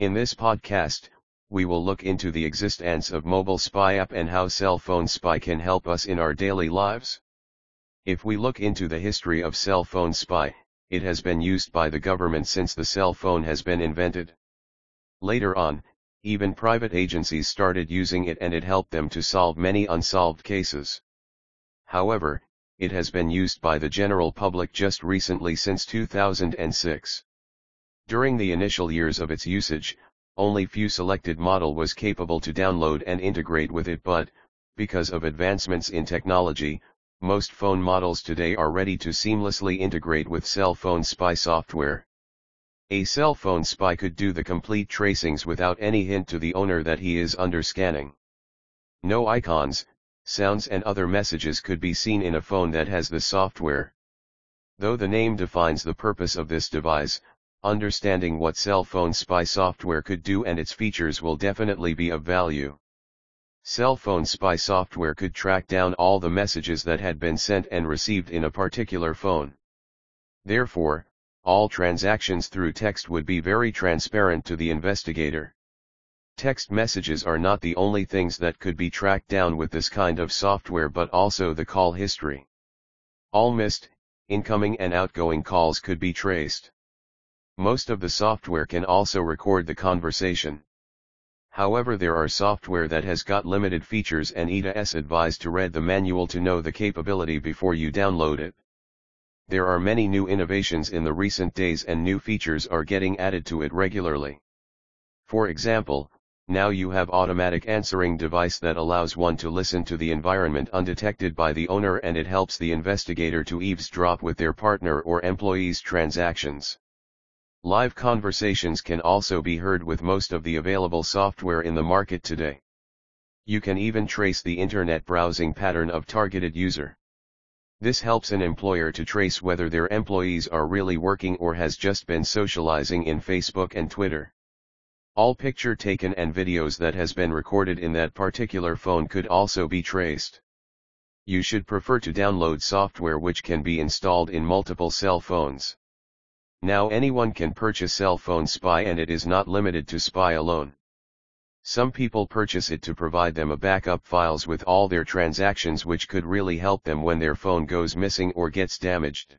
In this podcast, we will look into the existence of mobile spy app and how cell phone spy can help us in our daily lives. If we look into the history of cell phone spy, it has been used by the government since the cell phone has been invented. Later on, even private agencies started using it and it helped them to solve many unsolved cases. However, it has been used by the general public just recently since 2006. During the initial years of its usage, only few selected model was capable to download and integrate with it but, because of advancements in technology, most phone models today are ready to seamlessly integrate with cell phone spy software. A cell phone spy could do the complete tracings without any hint to the owner that he is under scanning. No icons, sounds and other messages could be seen in a phone that has the software. Though the name defines the purpose of this device, understanding what cell phone spy software could do and its features will definitely be of value. Cell phone spy software could track down all the messages that had been sent and received in a particular phone. Therefore, all transactions through text would be very transparent to the investigator. Text messages are not the only things that could be tracked down with this kind of software but also the call history. All missed, incoming and outgoing calls could be traced. Most of the software can also record the conversation. However there are software that has got limited features and EDAS advised to read the manual to know the capability before you download it. There are many new innovations in the recent days and new features are getting added to it regularly. For example, now you have automatic answering device that allows one to listen to the environment undetected by the owner and it helps the investigator to eavesdrop with their partner or employee's transactions. Live conversations can also be heard with most of the available software in the market today. You can even trace the internet browsing pattern of targeted user. This helps an employer to trace whether their employees are really working or has just been socializing in Facebook and Twitter. All picture taken and videos that has been recorded in that particular phone could also be traced. You should prefer to download software which can be installed in multiple cell phones. Now anyone can purchase cell phone spy and it is not limited to spy alone. Some people purchase it to provide them a backup files with all their transactions which could really help them when their phone goes missing or gets damaged.